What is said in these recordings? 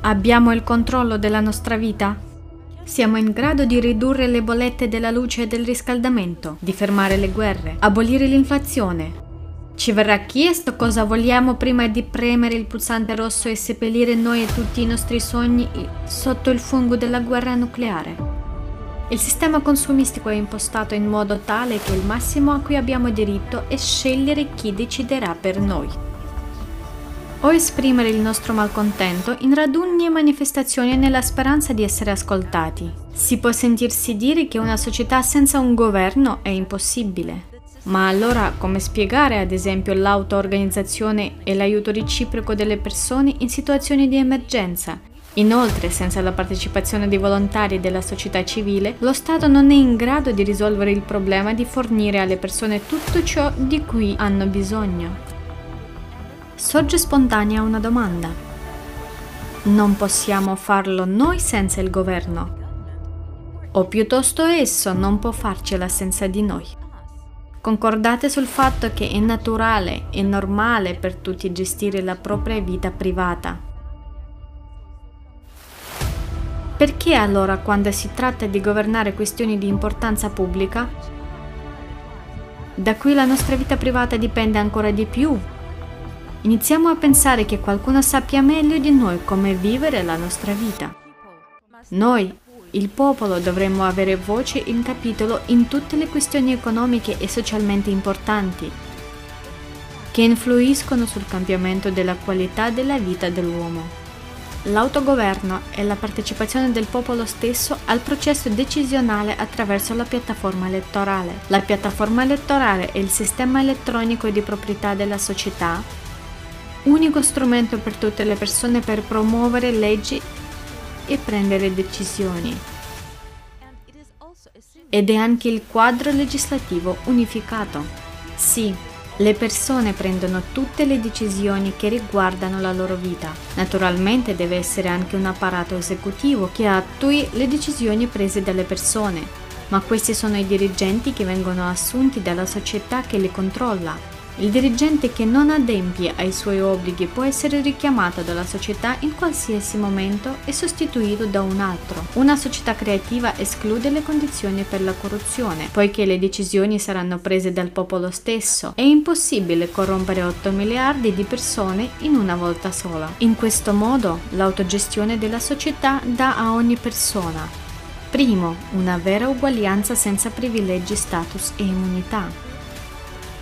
Abbiamo il controllo della nostra vita? Siamo in grado di ridurre le bollette della luce e del riscaldamento, di fermare le guerre, abolire l'inflazione. Ci verrà chiesto cosa vogliamo prima di premere il pulsante rosso e seppellire noi e tutti i nostri sogni sotto il fungo della guerra nucleare. Il sistema consumistico è impostato in modo tale che il massimo a cui abbiamo diritto è scegliere chi deciderà per noi. O esprimere il nostro malcontento in raduni e manifestazioni nella speranza di essere ascoltati. Si può sentirsi dire che una società senza un governo è impossibile. Ma allora come spiegare ad esempio l'auto-organizzazione e l'aiuto reciproco delle persone in situazioni di emergenza Inoltre, senza la partecipazione dei volontari della società civile, lo Stato non è in grado di risolvere il problema di fornire alle persone tutto ciò di cui hanno bisogno. Sorge spontanea una domanda. Non possiamo farlo noi senza il governo? O piuttosto esso non può farcela senza di noi? Concordate sul fatto che è naturale e normale per tutti gestire la propria vita privata Perché allora quando si tratta di governare questioni di importanza pubblica, da cui la nostra vita privata dipende ancora di più? Iniziamo a pensare che qualcuno sappia meglio di noi come vivere la nostra vita. Noi, il popolo, dovremmo avere voce in capitolo in tutte le questioni economiche e socialmente importanti che influiscono sul cambiamento della qualità della vita dell'uomo l'autogoverno e la partecipazione del popolo stesso al processo decisionale attraverso la piattaforma elettorale. La piattaforma elettorale è il sistema elettronico di proprietà della società, unico strumento per tutte le persone per promuovere leggi e prendere decisioni. Ed è anche il quadro legislativo unificato. Sì, le persone prendono tutte le decisioni che riguardano la loro vita. Naturalmente deve essere anche un apparato esecutivo che attui le decisioni prese dalle persone, ma questi sono i dirigenti che vengono assunti dalla società che li controlla il dirigente che non adempie ai suoi obblighi può essere richiamato dalla società in qualsiasi momento e sostituito da un altro. Una società creativa esclude le condizioni per la corruzione, poiché le decisioni saranno prese dal popolo stesso. È impossibile corrompere 8 miliardi di persone in una volta sola. In questo modo, l'autogestione della società dà a ogni persona Primo, una vera uguaglianza senza privilegi, status e immunità.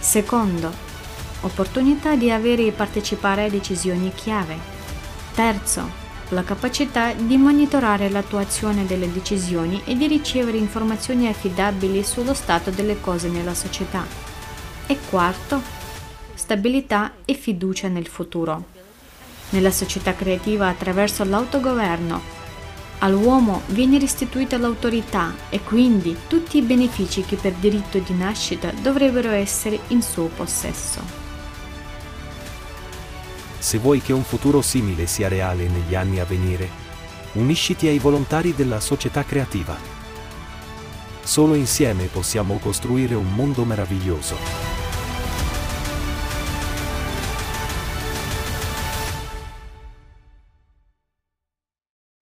Secondo, opportunità di avere e partecipare a decisioni chiave. Terzo, la capacità di monitorare l'attuazione delle decisioni e di ricevere informazioni affidabili sullo stato delle cose nella società. E quarto, stabilità e fiducia nel futuro. Nella società creativa attraverso l'autogoverno all'uomo viene restituita l'autorità e quindi tutti i benefici che per diritto di nascita dovrebbero essere in suo possesso. Se vuoi che un futuro simile sia reale negli anni a venire, unisciti ai volontari della società creativa. Solo insieme possiamo costruire un mondo meraviglioso.